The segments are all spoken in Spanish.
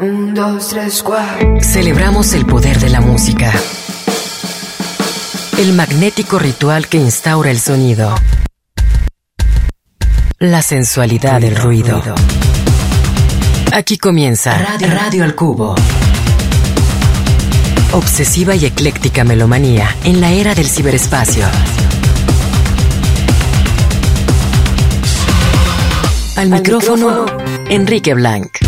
Un, dos, tres, Celebramos el poder de la música. El magnético ritual que instaura el sonido. La sensualidad del ruido. Aquí comienza Radio, Radio al Cubo. Obsesiva y ecléctica melomanía en la era del ciberespacio. Al, micrófono, Enrique Blanc.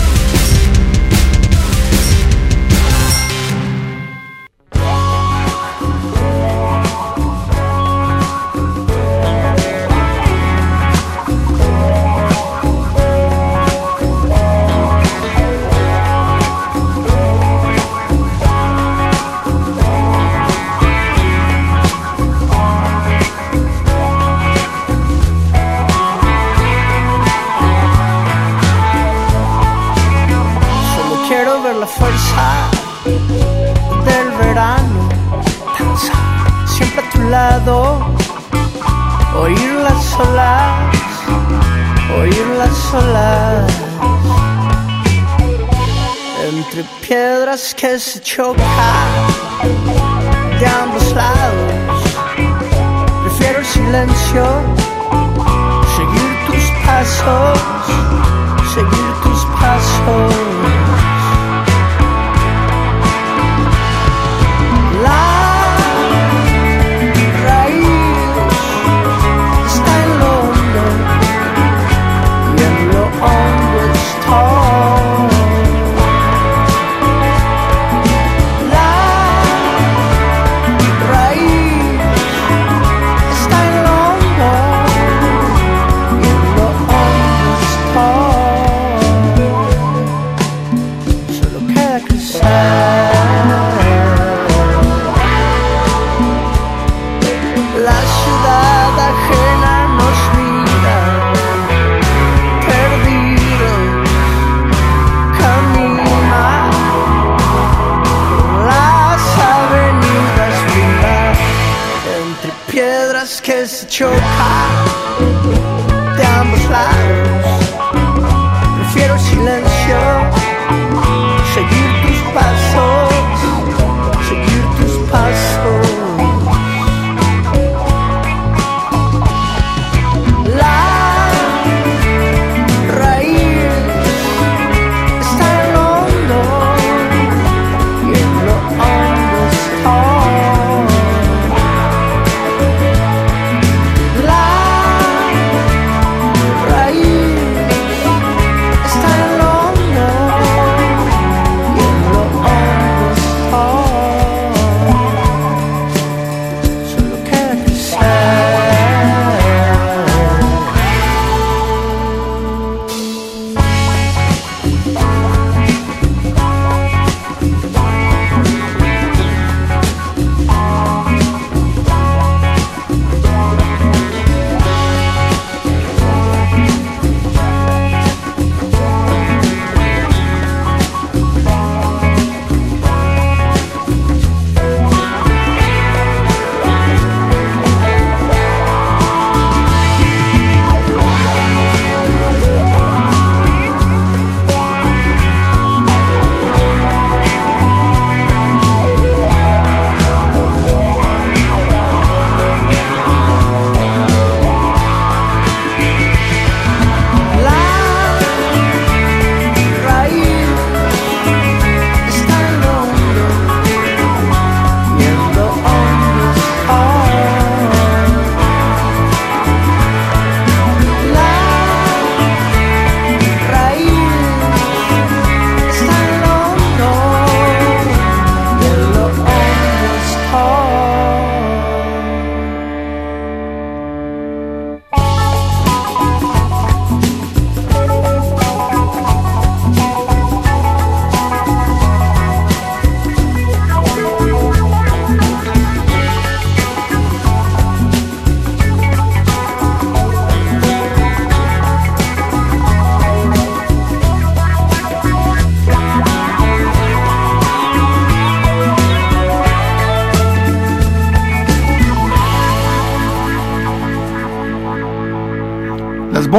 Que se choca de ambos lados. Prefiero el silencio, seguir tus pasos, seguir tus pasos.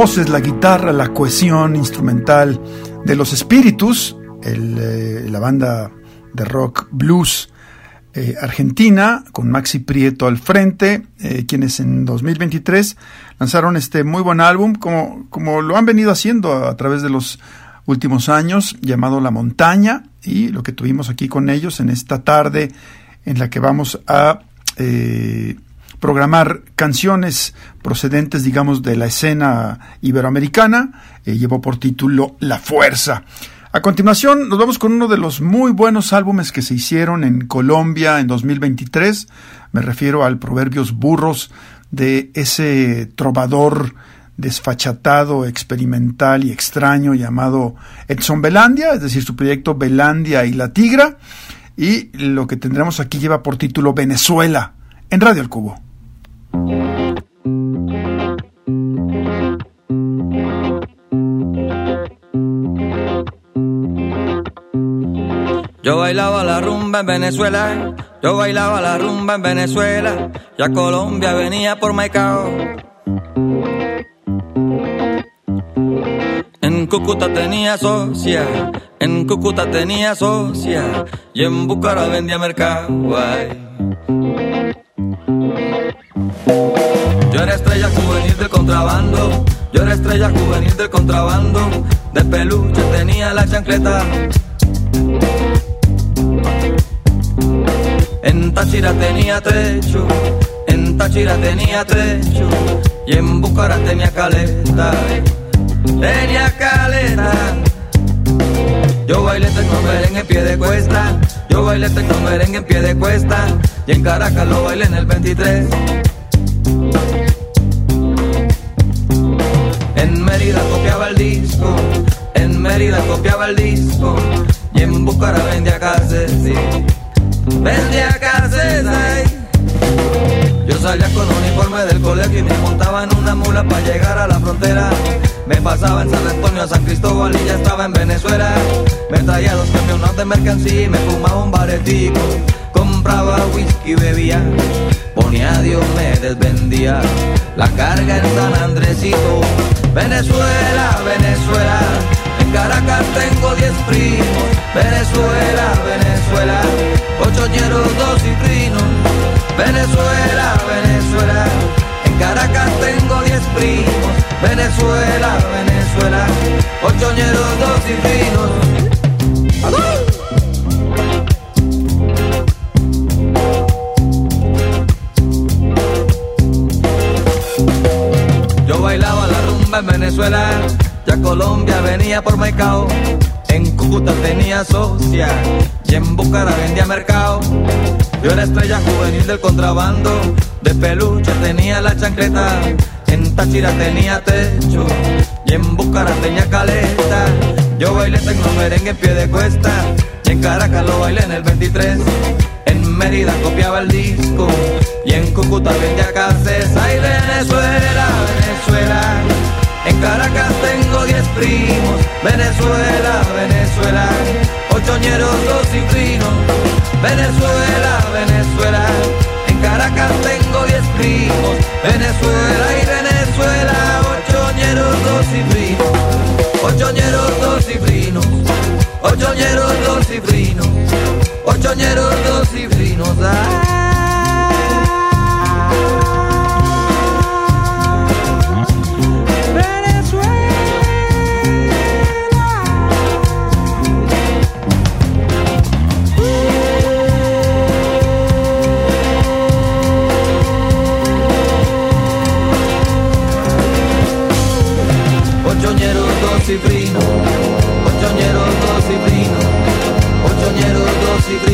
La guitarra, la cohesión instrumental de los espíritus eh, la banda de rock blues eh, argentina, con Maxi Prieto al frente, eh, quienes en 2023 lanzaron este muy buen álbum, como, como lo han venido haciendo a, través de los últimos años, llamado La Montaña, y lo que tuvimos aquí con ellos en esta tarde en la que vamos a programar canciones procedentes, digamos, de la escena iberoamericana, llevó por título La Fuerza. A continuación, nos vamos con uno de los muy buenos álbumes que se hicieron en Colombia en 2023. Me refiero al Proverbios Burros de ese trovador desfachatado, experimental y extraño llamado Edson Belandia, es decir, su proyecto Belandia y la Tigra. Y lo que tendremos aquí lleva por título Venezuela en Radio El Cubo. Yo bailaba la rumba en Venezuela, yo bailaba la rumba en Venezuela, ya Colombia venía por Maicao. En Cúcuta tenía socia, en Cúcuta tenía socia, y en Bucara vendía mercado. Yo era estrella juvenil del contrabando, yo era estrella juvenil del contrabando, de peluche tenía la chancleta. En Táchira tenía techo, en Táchira tenía techo, y en Bucara tenía caleta, tenía caleta. Yo bailé tecno merengue en pie de cuesta, yo bailé tecno merengue en pie de cuesta, y en Caracas lo bailé en el 23. En Mérida copiaba el disco, en Mérida copiaba el disco, y en Bucara vendía sí vendía calcetas. Yo salía con uniforme del colegio y me montaba en una mula para llegar a la frontera. Me pasaba en San Antonio a San Cristóbal y ya estaba en Venezuela. Me traía dos camiones de mercancía y me fumaba un baretico. Compraba whisky, bebía, ponía a Dios, me desvendía. La carga en San Andresito, Venezuela, Venezuela. En Caracas tengo diez primos, Venezuela, Venezuela ochoñeros, dos cifrinos, Venezuela, Venezuela. En Caracas tengo diez primos, Venezuela, Venezuela. Ochoñeros, dos cifrinos. Yo bailaba Colombia venía por Maicao. En Cúcuta tenía socia y en Bucara vendía mercado. Yo era estrella juvenil del contrabando, de peluche tenía la chancleta. En Táchira tenía techo y en Bucara tenía caleta. Yo bailé tecno merengue en pie de cuesta y en Caracas lo bailé en el 23. En Mérida copiaba el disco y en Cúcuta vendía cases. Ay, Venezuela, Venezuela. Caracas tengo diez primos, Venezuela, Venezuela, ochoñeros, dos cifrinos, Venezuela, Venezuela. En Caracas tengo diez primos, Venezuela y Venezuela, ochoñeros, dos cifrinos, ochoñeros, dos cifrinos, ochoñeros, dos cifrinos, ochoñeros, dos cifrinos. Ochoñeros dos cifrinos,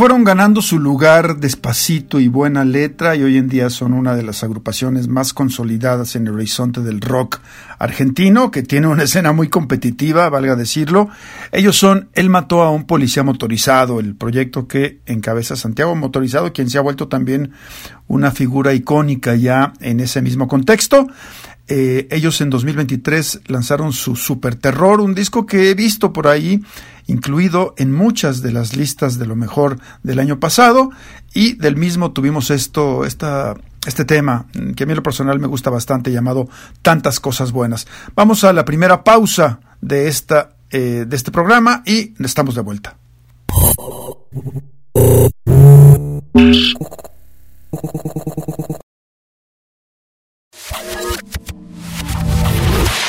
fueron ganando su lugar despacito y buena letra y hoy en día son una de las agrupaciones más consolidadas en el horizonte del rock argentino, que tiene una escena muy competitiva, valga decirlo. Ellos son Él mató a un policía motorizado, el proyecto que encabeza Santiago Motorizado, quien se ha vuelto también una figura icónica ya en ese mismo contexto. Eh, ellos en 2023 lanzaron su Super Terror, un disco que he visto por ahí incluido en muchas de las listas de lo mejor del año pasado y del mismo tuvimos esto, esta, este tema mm, que a mí lo personal me gusta bastante llamado Tantas Cosas Buenas. Vamos a la primera pausa de, esta, eh, de este programa y estamos de vuelta.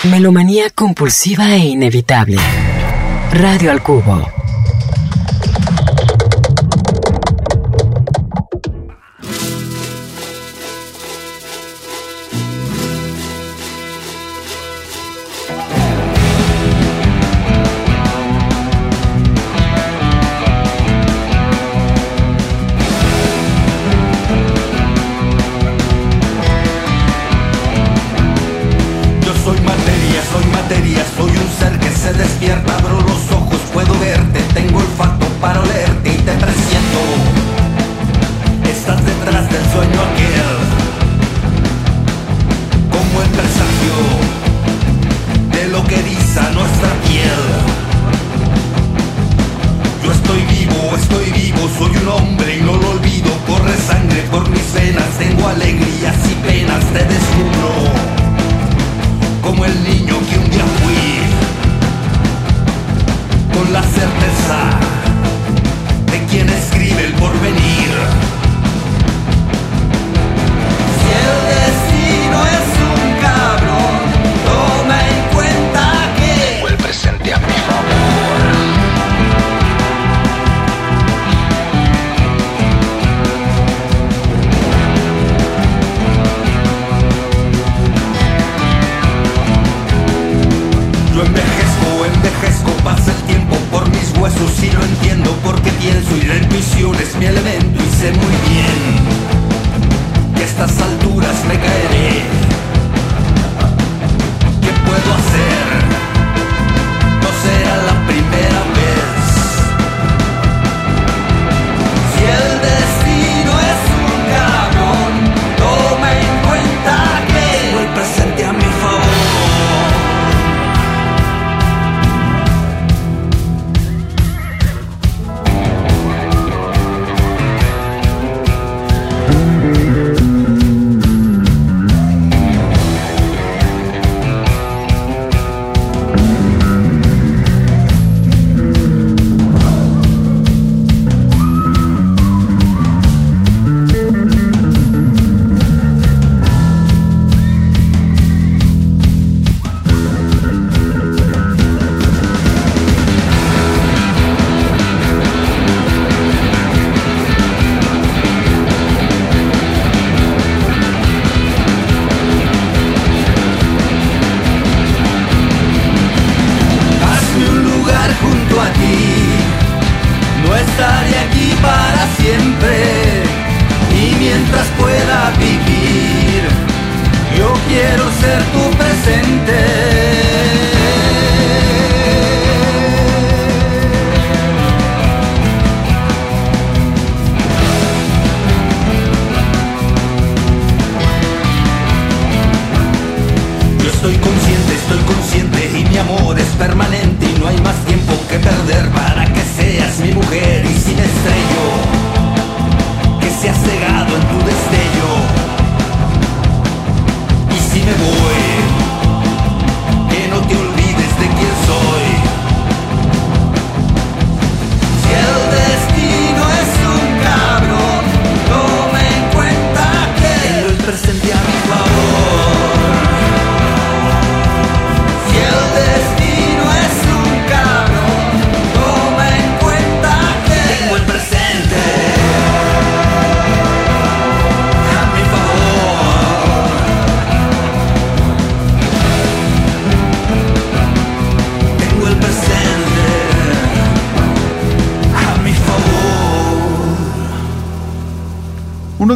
Melomanía compulsiva e inevitable Radio al Cubo.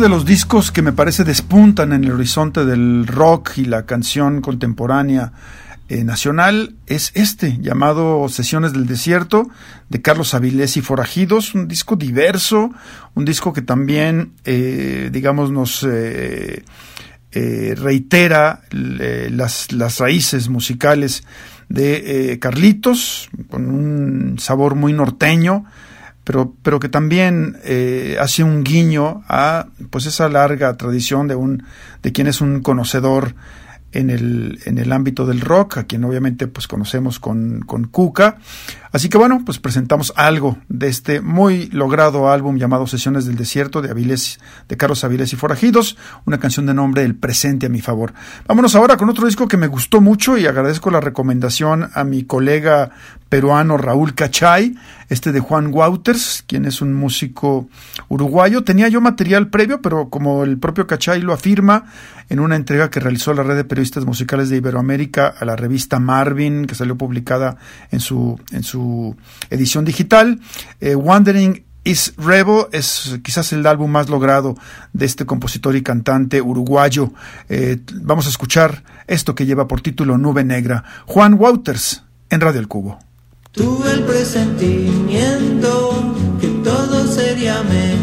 De los discos que me parece despuntan en el horizonte del rock y la canción contemporánea eh, nacional es este, llamado Sesiones del Desierto, de Carlos Avilés y Forajidos, un disco diverso, un disco que también, eh, digamos, nos eh, reitera las, las, raíces musicales de Carlitos, con un sabor muy norteño, pero, pero que también eh, hace un guiño a pues esa larga tradición de un de quien es un conocedor en el, en el ámbito del rock, a quien obviamente pues conocemos con, con Cuca. Así que bueno, pues presentamos algo de este muy logrado álbum llamado Sesiones del Desierto de Avilés, de Carlos Avilés y Forajidos, una canción de nombre El Presente a mi favor. Vámonos ahora con otro disco que me gustó mucho y agradezco la recomendación a mi colega peruano Raúl Cachay, este de Juan Wouters, quien es un músico uruguayo. Tenía yo material previo, pero como el propio Cachay lo afirma en una entrega que realizó la red de periodistas musicales de Iberoamérica a la revista Marvin, que salió publicada en su, en su edición digital, eh, Wandering Is Rebel es quizás el álbum más logrado de este compositor y cantante uruguayo. Eh, vamos a escuchar esto que lleva por título Nube Negra. Juan Wouters en Radio El Cubo. Tuve el presentimiento que todo sería mejor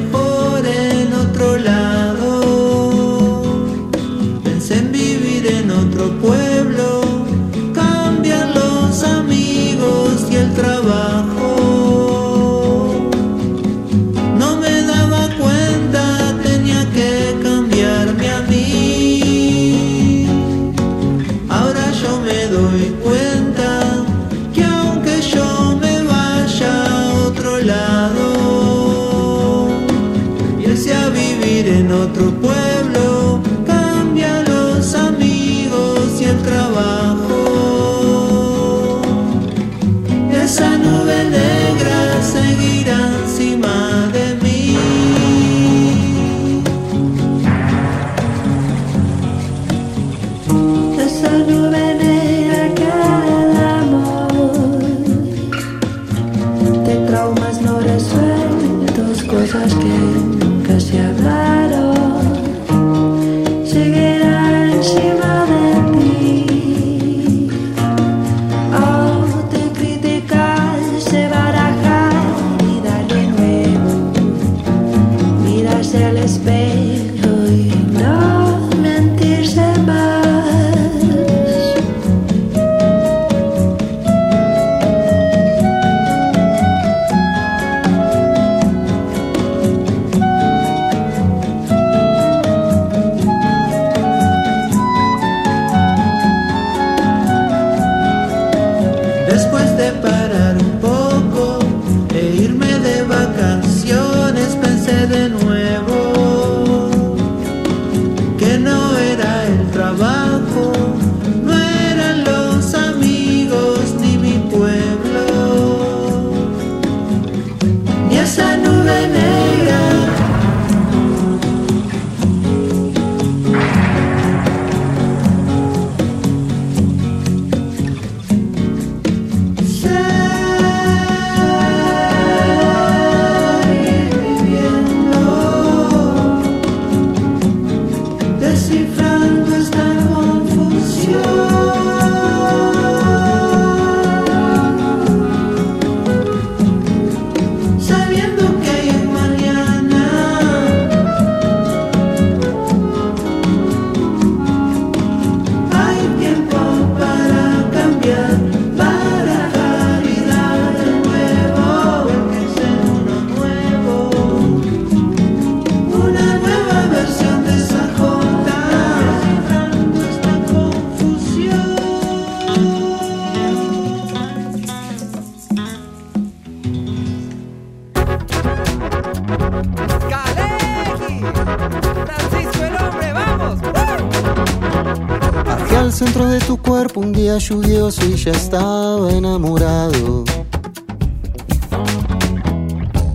al centro de tu cuerpo un día lluvioso y ya estaba enamorado.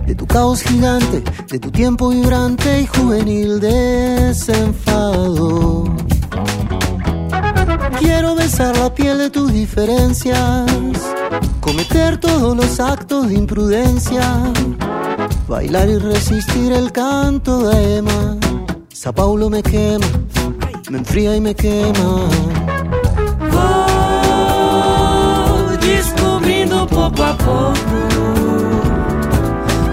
De tu caos gigante, de tu tiempo vibrante y juvenil desenfado. Quiero besar la piel de tus diferencias, cometer todos los actos de imprudencia, bailar y resistir el canto de Emma Sao Paulo me quema, me enfría y me quema. Vou descobrindo pouco a pouco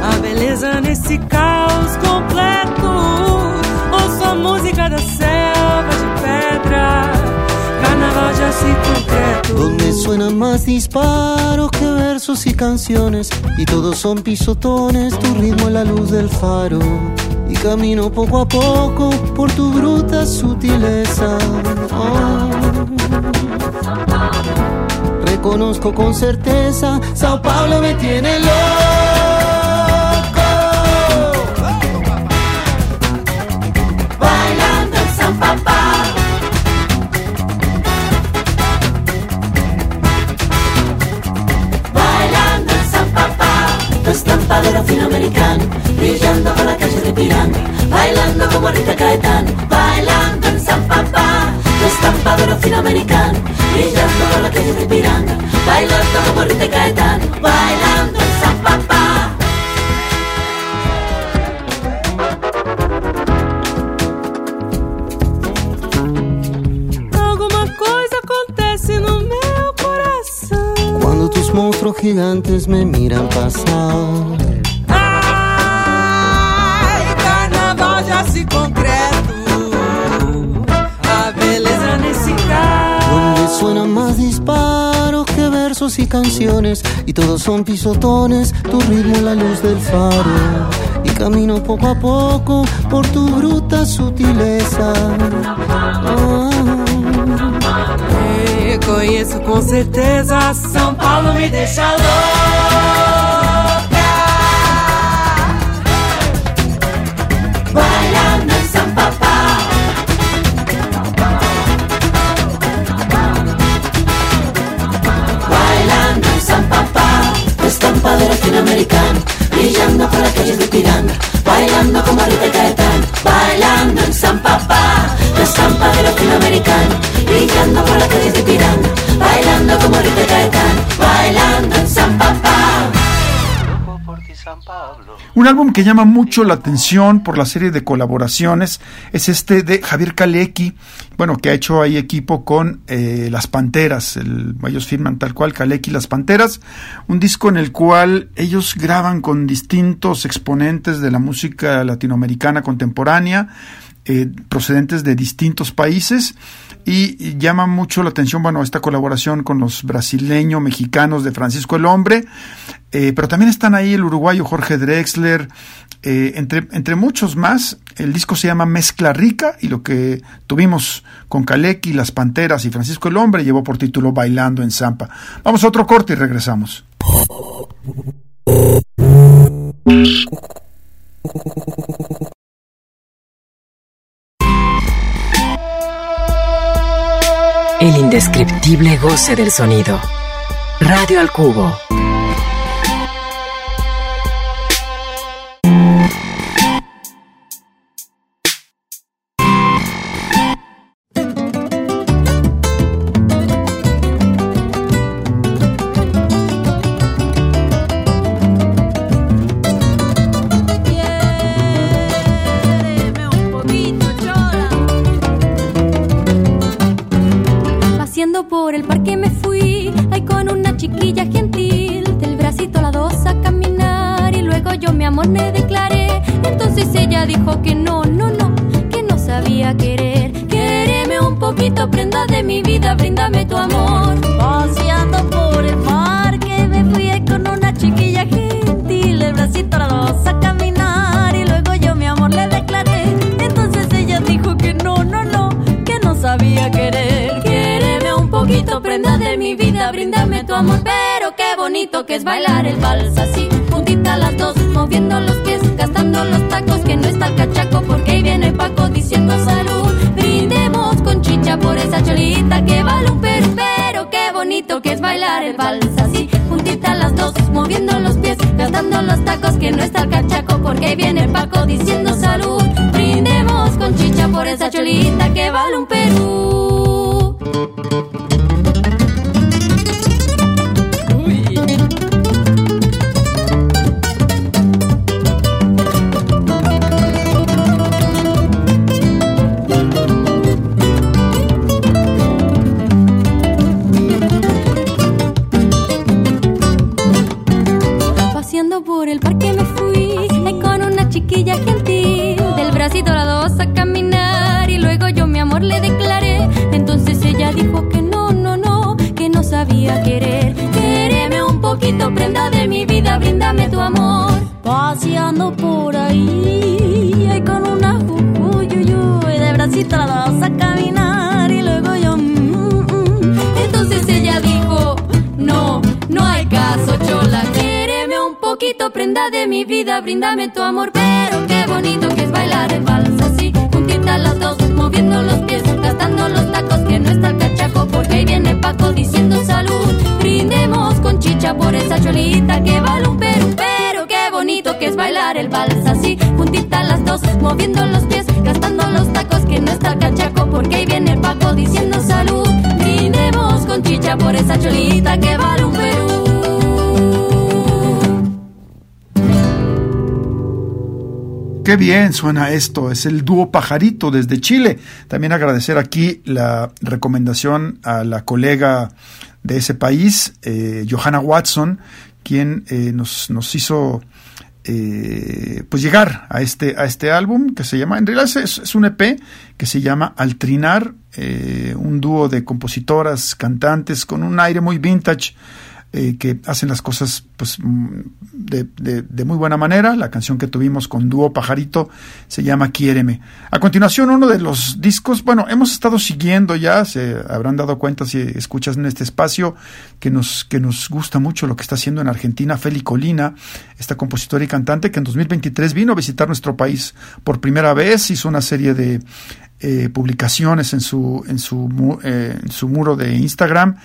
a beleza nesse caos completo. Ouço a música da selva de pedra, carnaval de concreto. Donde suenan más disparos que versos y canciones y todos son pisotones, tu ritmo es la luz del faro. Y camino poco a poco por tu bruta sutileza. Reconozco con certeza, Sao Paulo me tiene loco. Bailando en San Papá. Papá. Tu estampa de latinoamericano. Brillando por la calle de Piranga. Bailando como Rita Caetano. Bailando en San Papá. Tu estampa de latinoamericano. Brillando por la calle de Piranga. Bailando como Rita Caetano. Bailando gigantes me miran pasar. Ai, carnaval já se concreto. A beleza nesse caos. Donde suenan más disparos que versos y canciones y todos son pisotones, tu ritmo la luz del faro camino poco a poco por tu bruta sutileza. Ah. Reconheço com certeza, São Paulo me deixa louca. Bailando en San Papá. Bailando en San Papá. Tu estampa de latinoamericano. Brillando por las calles de Piranga. Bailando como Rita Caetano. Bailando en San Papá. Tu estampa de latinoamericano. Brillando por las calles de Piranga. Bailando como Rita Caetano. Un álbum que llama mucho la atención por la serie de colaboraciones es este de Javier Kalecki, bueno, que ha hecho ahí equipo con eh, Las Panteras, el, ellos firman tal cual Kalecki Las Panteras, un disco en el cual ellos graban con distintos exponentes de la música latinoamericana contemporánea, eh, procedentes de distintos países y, llama mucho la atención, bueno, esta colaboración con los brasileños mexicanos de Francisco el Hombre, eh, pero también están ahí el uruguayo Jorge Drexler, eh, entre, entre muchos más. El disco se llama Mezcla Rica y lo que tuvimos con Kaleki, Las Panteras y Francisco el Hombre llevó por título Bailando en Zampa. Vamos a otro corte y regresamos. El indescriptible goce del sonido. Radio al cubo. Bríndame tu amor. Paseando por el parque me fui con una chiquilla gentil, del bracito a dos a caminar y luego yo mi amor le declaré. Entonces ella dijo que no, no, no, que no sabía querer. Quiéreme un poquito, prenda de mi vida, bríndame tu amor. Pero qué bonito que es bailar el vals así, juntita las dos, moviendo los pies, gastando los tacos, que bailar el vals así, juntita las dos, moviendo los pies, gastando los tacos, que no está el cachaco, porque ahí viene Paco diciendo salud. Brindemos con chicha por esa cholita que vale un Perú. De mi vida, bríndame tu amor. Pero qué bonito que es bailar el vals así, juntitas las dos, moviendo los pies, gastando los tacos, que no está el cachaco, porque ahí viene Paco diciendo salud. Brindemos con chicha por esa cholita que vale un pero, pero qué bonito que es bailar el vals así, juntitas las dos, moviendo los pies, gastando los tacos, que no está el cachaco, porque ahí viene Paco diciendo salud. Brindemos con chicha por esa cholita que vale un Perú. Bien suena esto, es el dúo Pajarito desde Chile. También agradecer aquí la recomendación a la colega de ese país, eh, Johanna Watson, quien eh, nos, nos hizo eh, pues llegar a este, a este álbum que se llama, en realidad es, es un EP que se llama Altrinar, eh, un dúo de compositoras, cantantes con un aire muy vintage eh, que hacen las cosas pues mm, de, muy buena manera. La canción que tuvimos con dúo Pajarito se llama Quiéreme. A continuación, uno de los discos, bueno, hemos estado siguiendo ya, se habrán dado cuenta si escuchas en este espacio que nos, que nos gusta mucho lo que está haciendo en Argentina Feli Colina, esta compositora y cantante que en 2023 vino a visitar nuestro país por primera vez, hizo una serie de eh, publicaciones en su, en, su, eh, en su muro de Instagram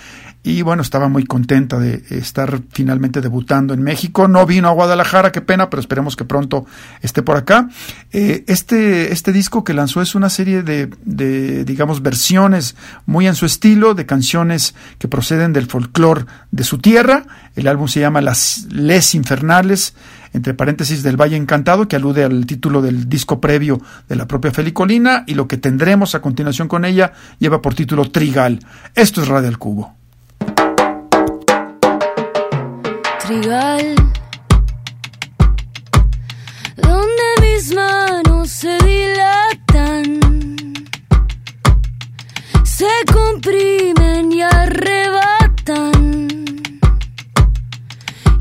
y bueno, estaba muy contenta de estar finalmente debutando en México. No vino a Guadalajara, qué pena, pero esperemos que pronto esté por acá. Eh, este, este disco que lanzó es una serie de, de, digamos, versiones muy en su estilo, de canciones que proceden del folclore de su tierra. El álbum se llama Las Les Infernales entre paréntesis del Valle Encantado, que alude al título del disco previo de la propia Felicolina, y lo que tendremos a continuación con ella lleva por título Trigal. Esto es Radio El Cubo. Trigal donde mis manos se dilatan se comprimen y arrebatan.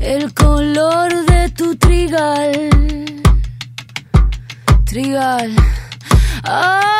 El color de tu trigal trigal ay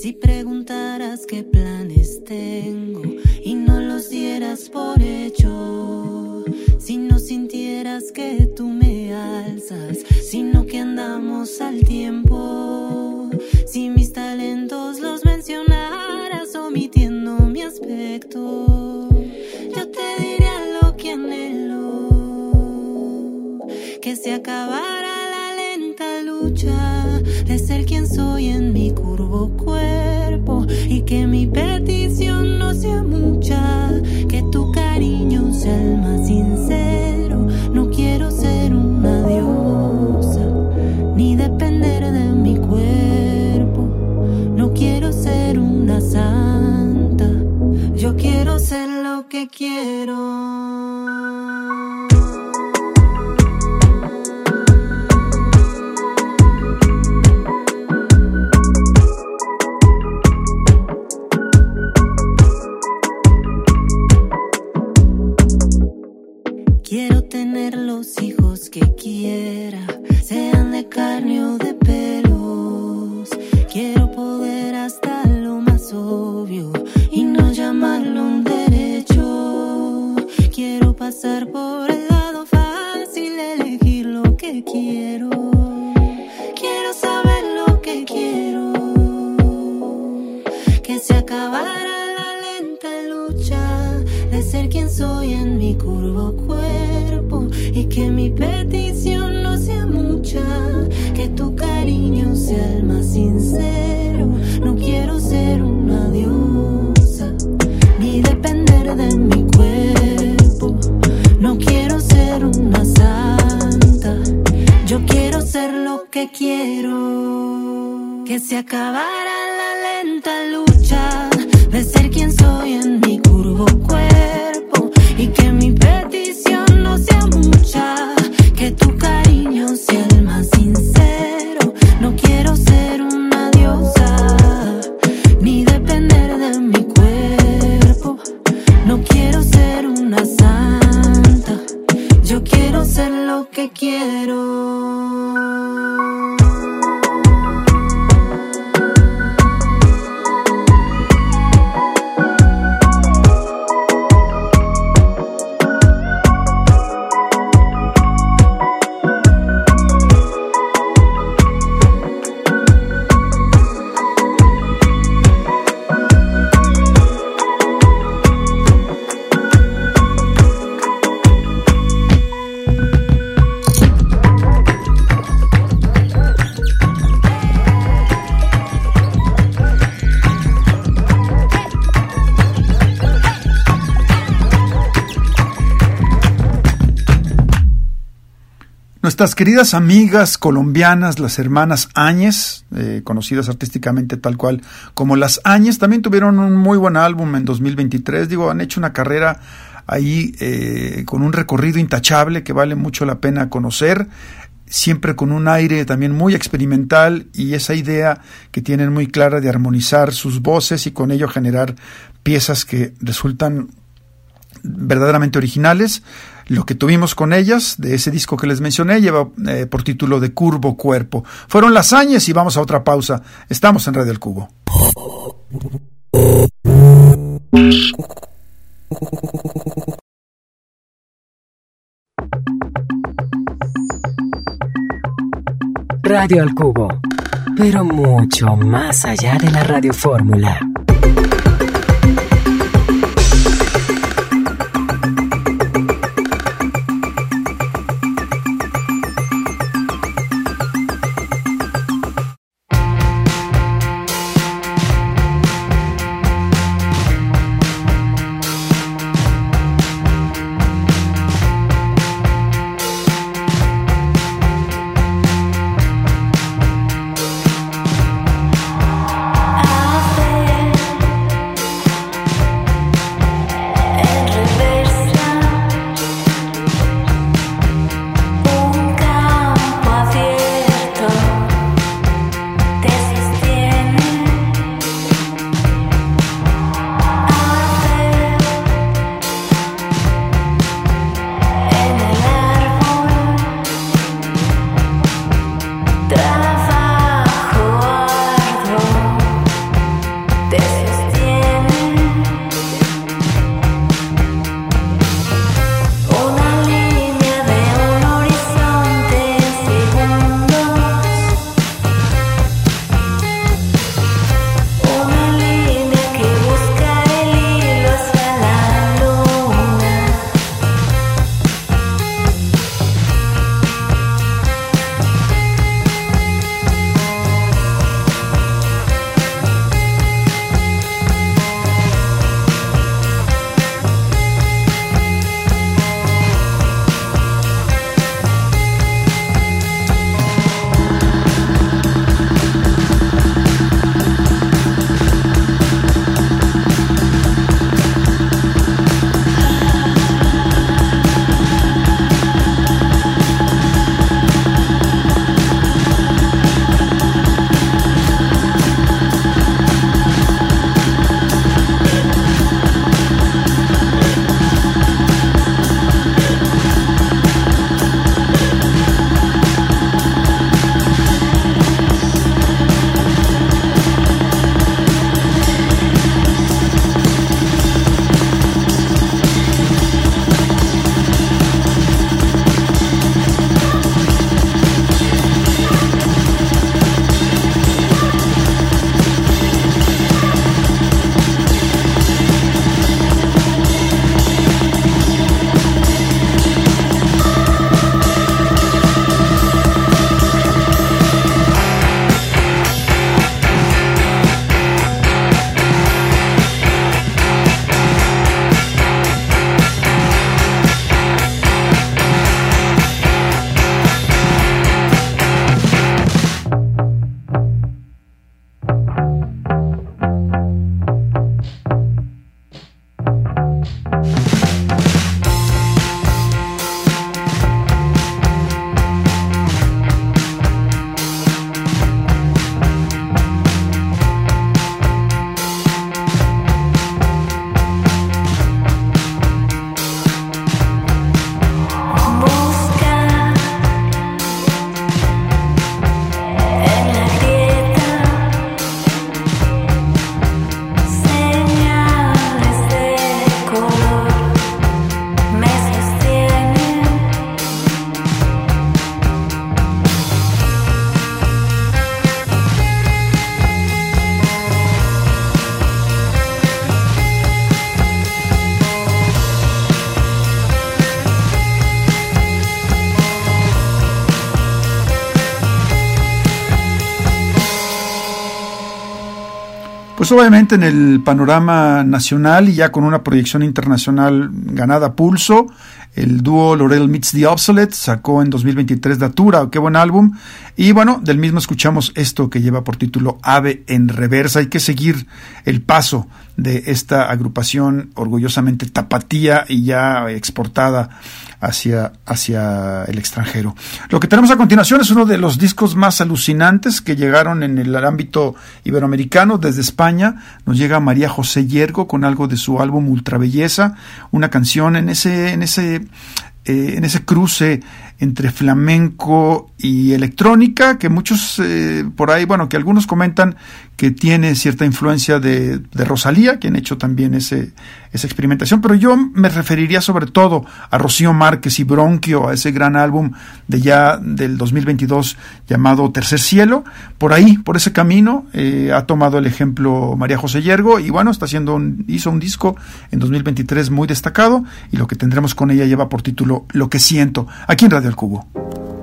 Si preguntaras qué planes tengo y no los dieras por hecho, si no sintieras que tú me alzas, sino que andamos al tiempo, si mis talentos los mencionaras omitiendo mi aspecto, yo te diría lo que anhelo, que se acabara soy en mi curvo cuerpo y que mi petición no sea mucha, que tu cariño sea el más sincero. Mi petición no sea mucha, que tu cariño sea el más sincero. No quiero ser una diosa ni depender de mi cuerpo. No quiero ser una santa. Yo quiero ser lo que quiero. Que se acabara Nuestras queridas amigas colombianas, las hermanas Áñez, eh, conocidas artísticamente tal cual como las Áñez, también tuvieron un muy buen álbum en 2023. Digo, han hecho una carrera ahí eh, con un recorrido intachable que vale mucho la pena conocer, siempre con un aire también muy experimental y esa idea que tienen muy clara de armonizar sus voces y con ello generar piezas que resultan verdaderamente originales. Lo que tuvimos con ellas, de ese disco que les mencioné, lleva eh, por título de Curvo Cuerpo. Fueron las Áñez y vamos a otra pausa. Estamos en Radio El Cubo. Radio al Cubo, pero mucho más allá de la radiofórmula. Obviamente en el panorama nacional y ya con una proyección internacional ganada pulso, el dúo Laurel Meets the Obsolete sacó en 2023 Datura, qué buen álbum. Y bueno, del mismo escuchamos esto que lleva por título Ave en Reversa. Hay que seguir el paso de esta agrupación orgullosamente tapatía y ya exportada hacia, hacia el extranjero. Lo que tenemos a continuación es uno de los discos más alucinantes que llegaron en el ámbito iberoamericano desde España. Nos llega María José Yergo con algo de su álbum Ultra Belleza, una canción en ese, en ese, eh, en ese cruce entre flamenco y electrónica, que muchos eh, por ahí, bueno, que algunos comentan que tiene cierta influencia de, de Rosalía, quien ha hecho también ese, esa experimentación, pero yo me referiría sobre todo a Rocío Márquez y Bronquio, a ese gran álbum de ya del 2022 llamado Tercer Cielo. Por ahí, por ese camino, eh, ha tomado el ejemplo María José Yergo y bueno, está haciendo un, hizo un disco en 2023 muy destacado y lo que tendremos con ella lleva por título Lo que siento, aquí en Radio El Cubo.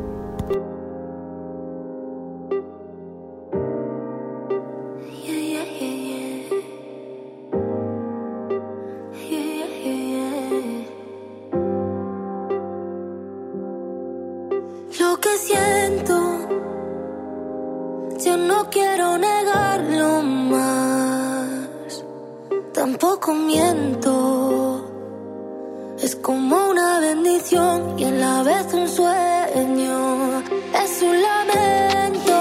No quiero negarlo más, tampoco miento. Es como una bendición y a la vez un sueño. Es un lamento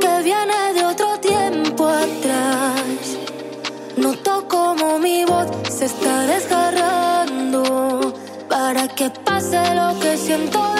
que viene de otro tiempo atrás. Noto como mi voz se está desgarrando para que pase lo que siento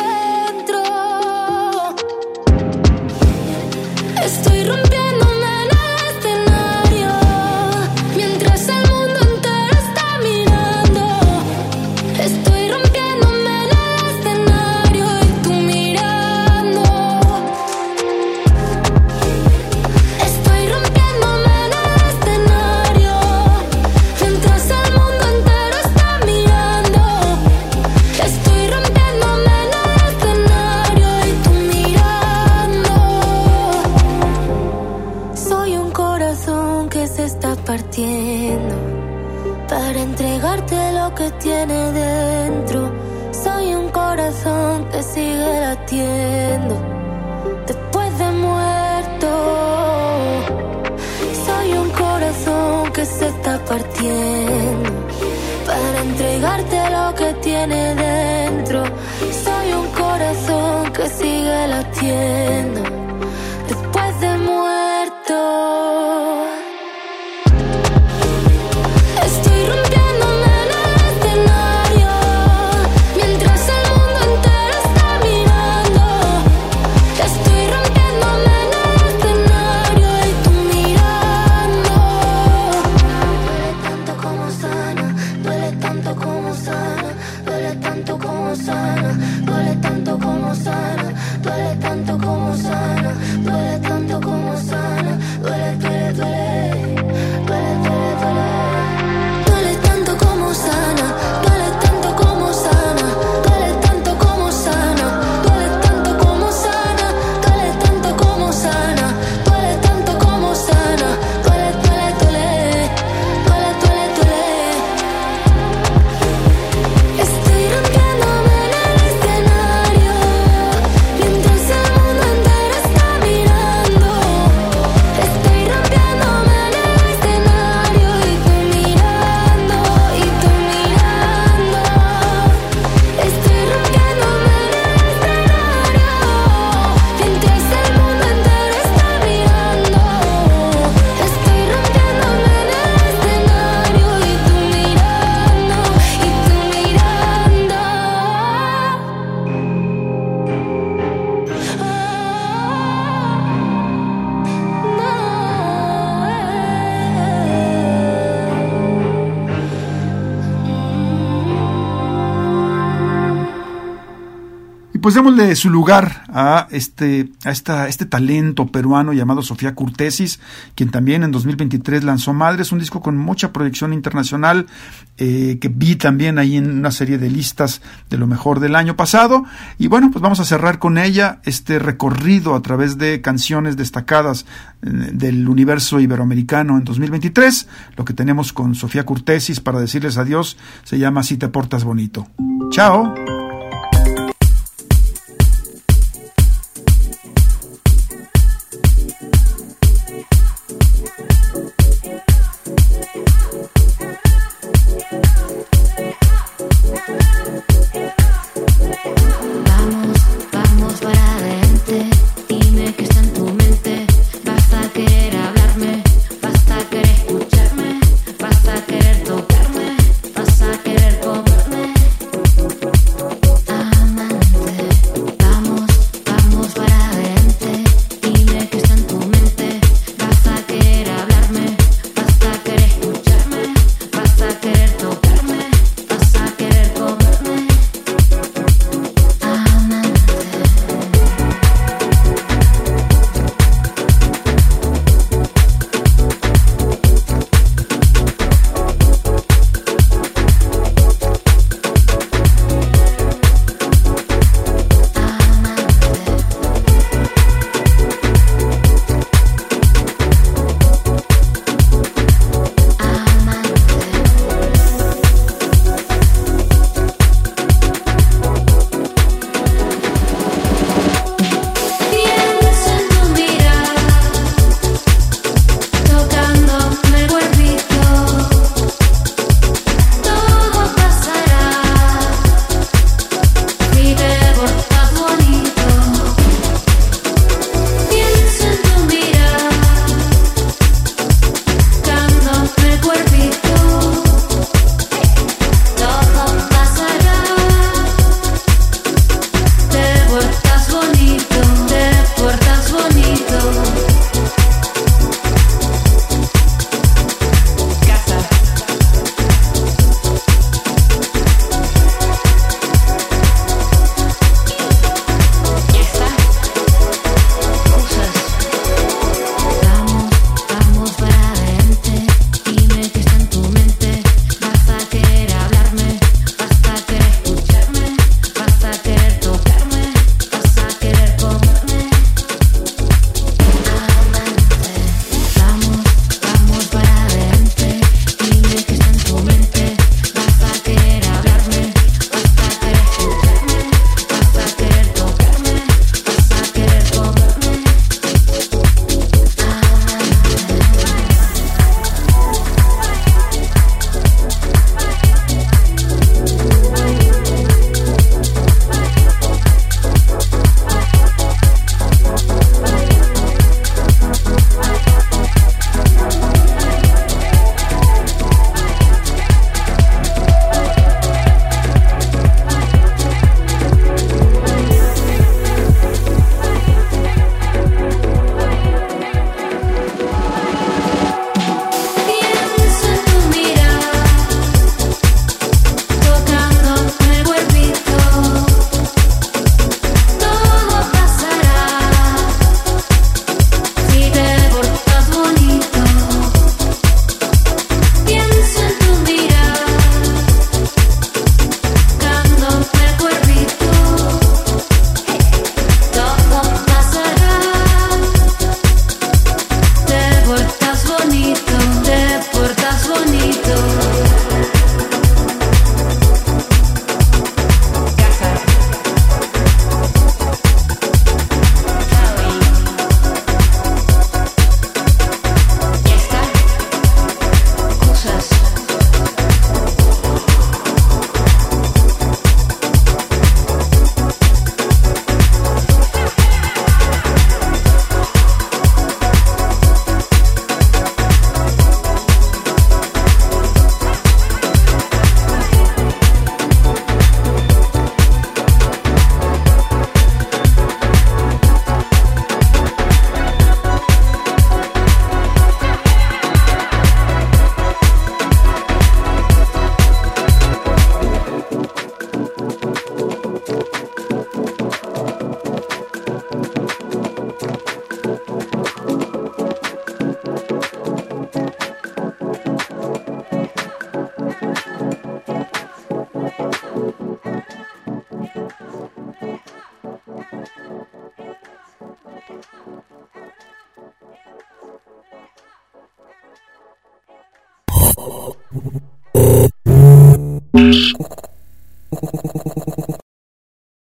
pues démosle su lugar a este, a esta, este talento peruano llamado Sofía Curtesis, quien también en 2023 lanzó Madres, un disco con mucha proyección internacional, eh, que vi también ahí en una serie de listas de lo mejor del año pasado. Y bueno, pues vamos a cerrar con ella este recorrido a través de canciones destacadas eh, del universo iberoamericano en 2023. Lo que tenemos con Sofía Curtesis para decirles adiós se llama Si te portas bonito. Chao.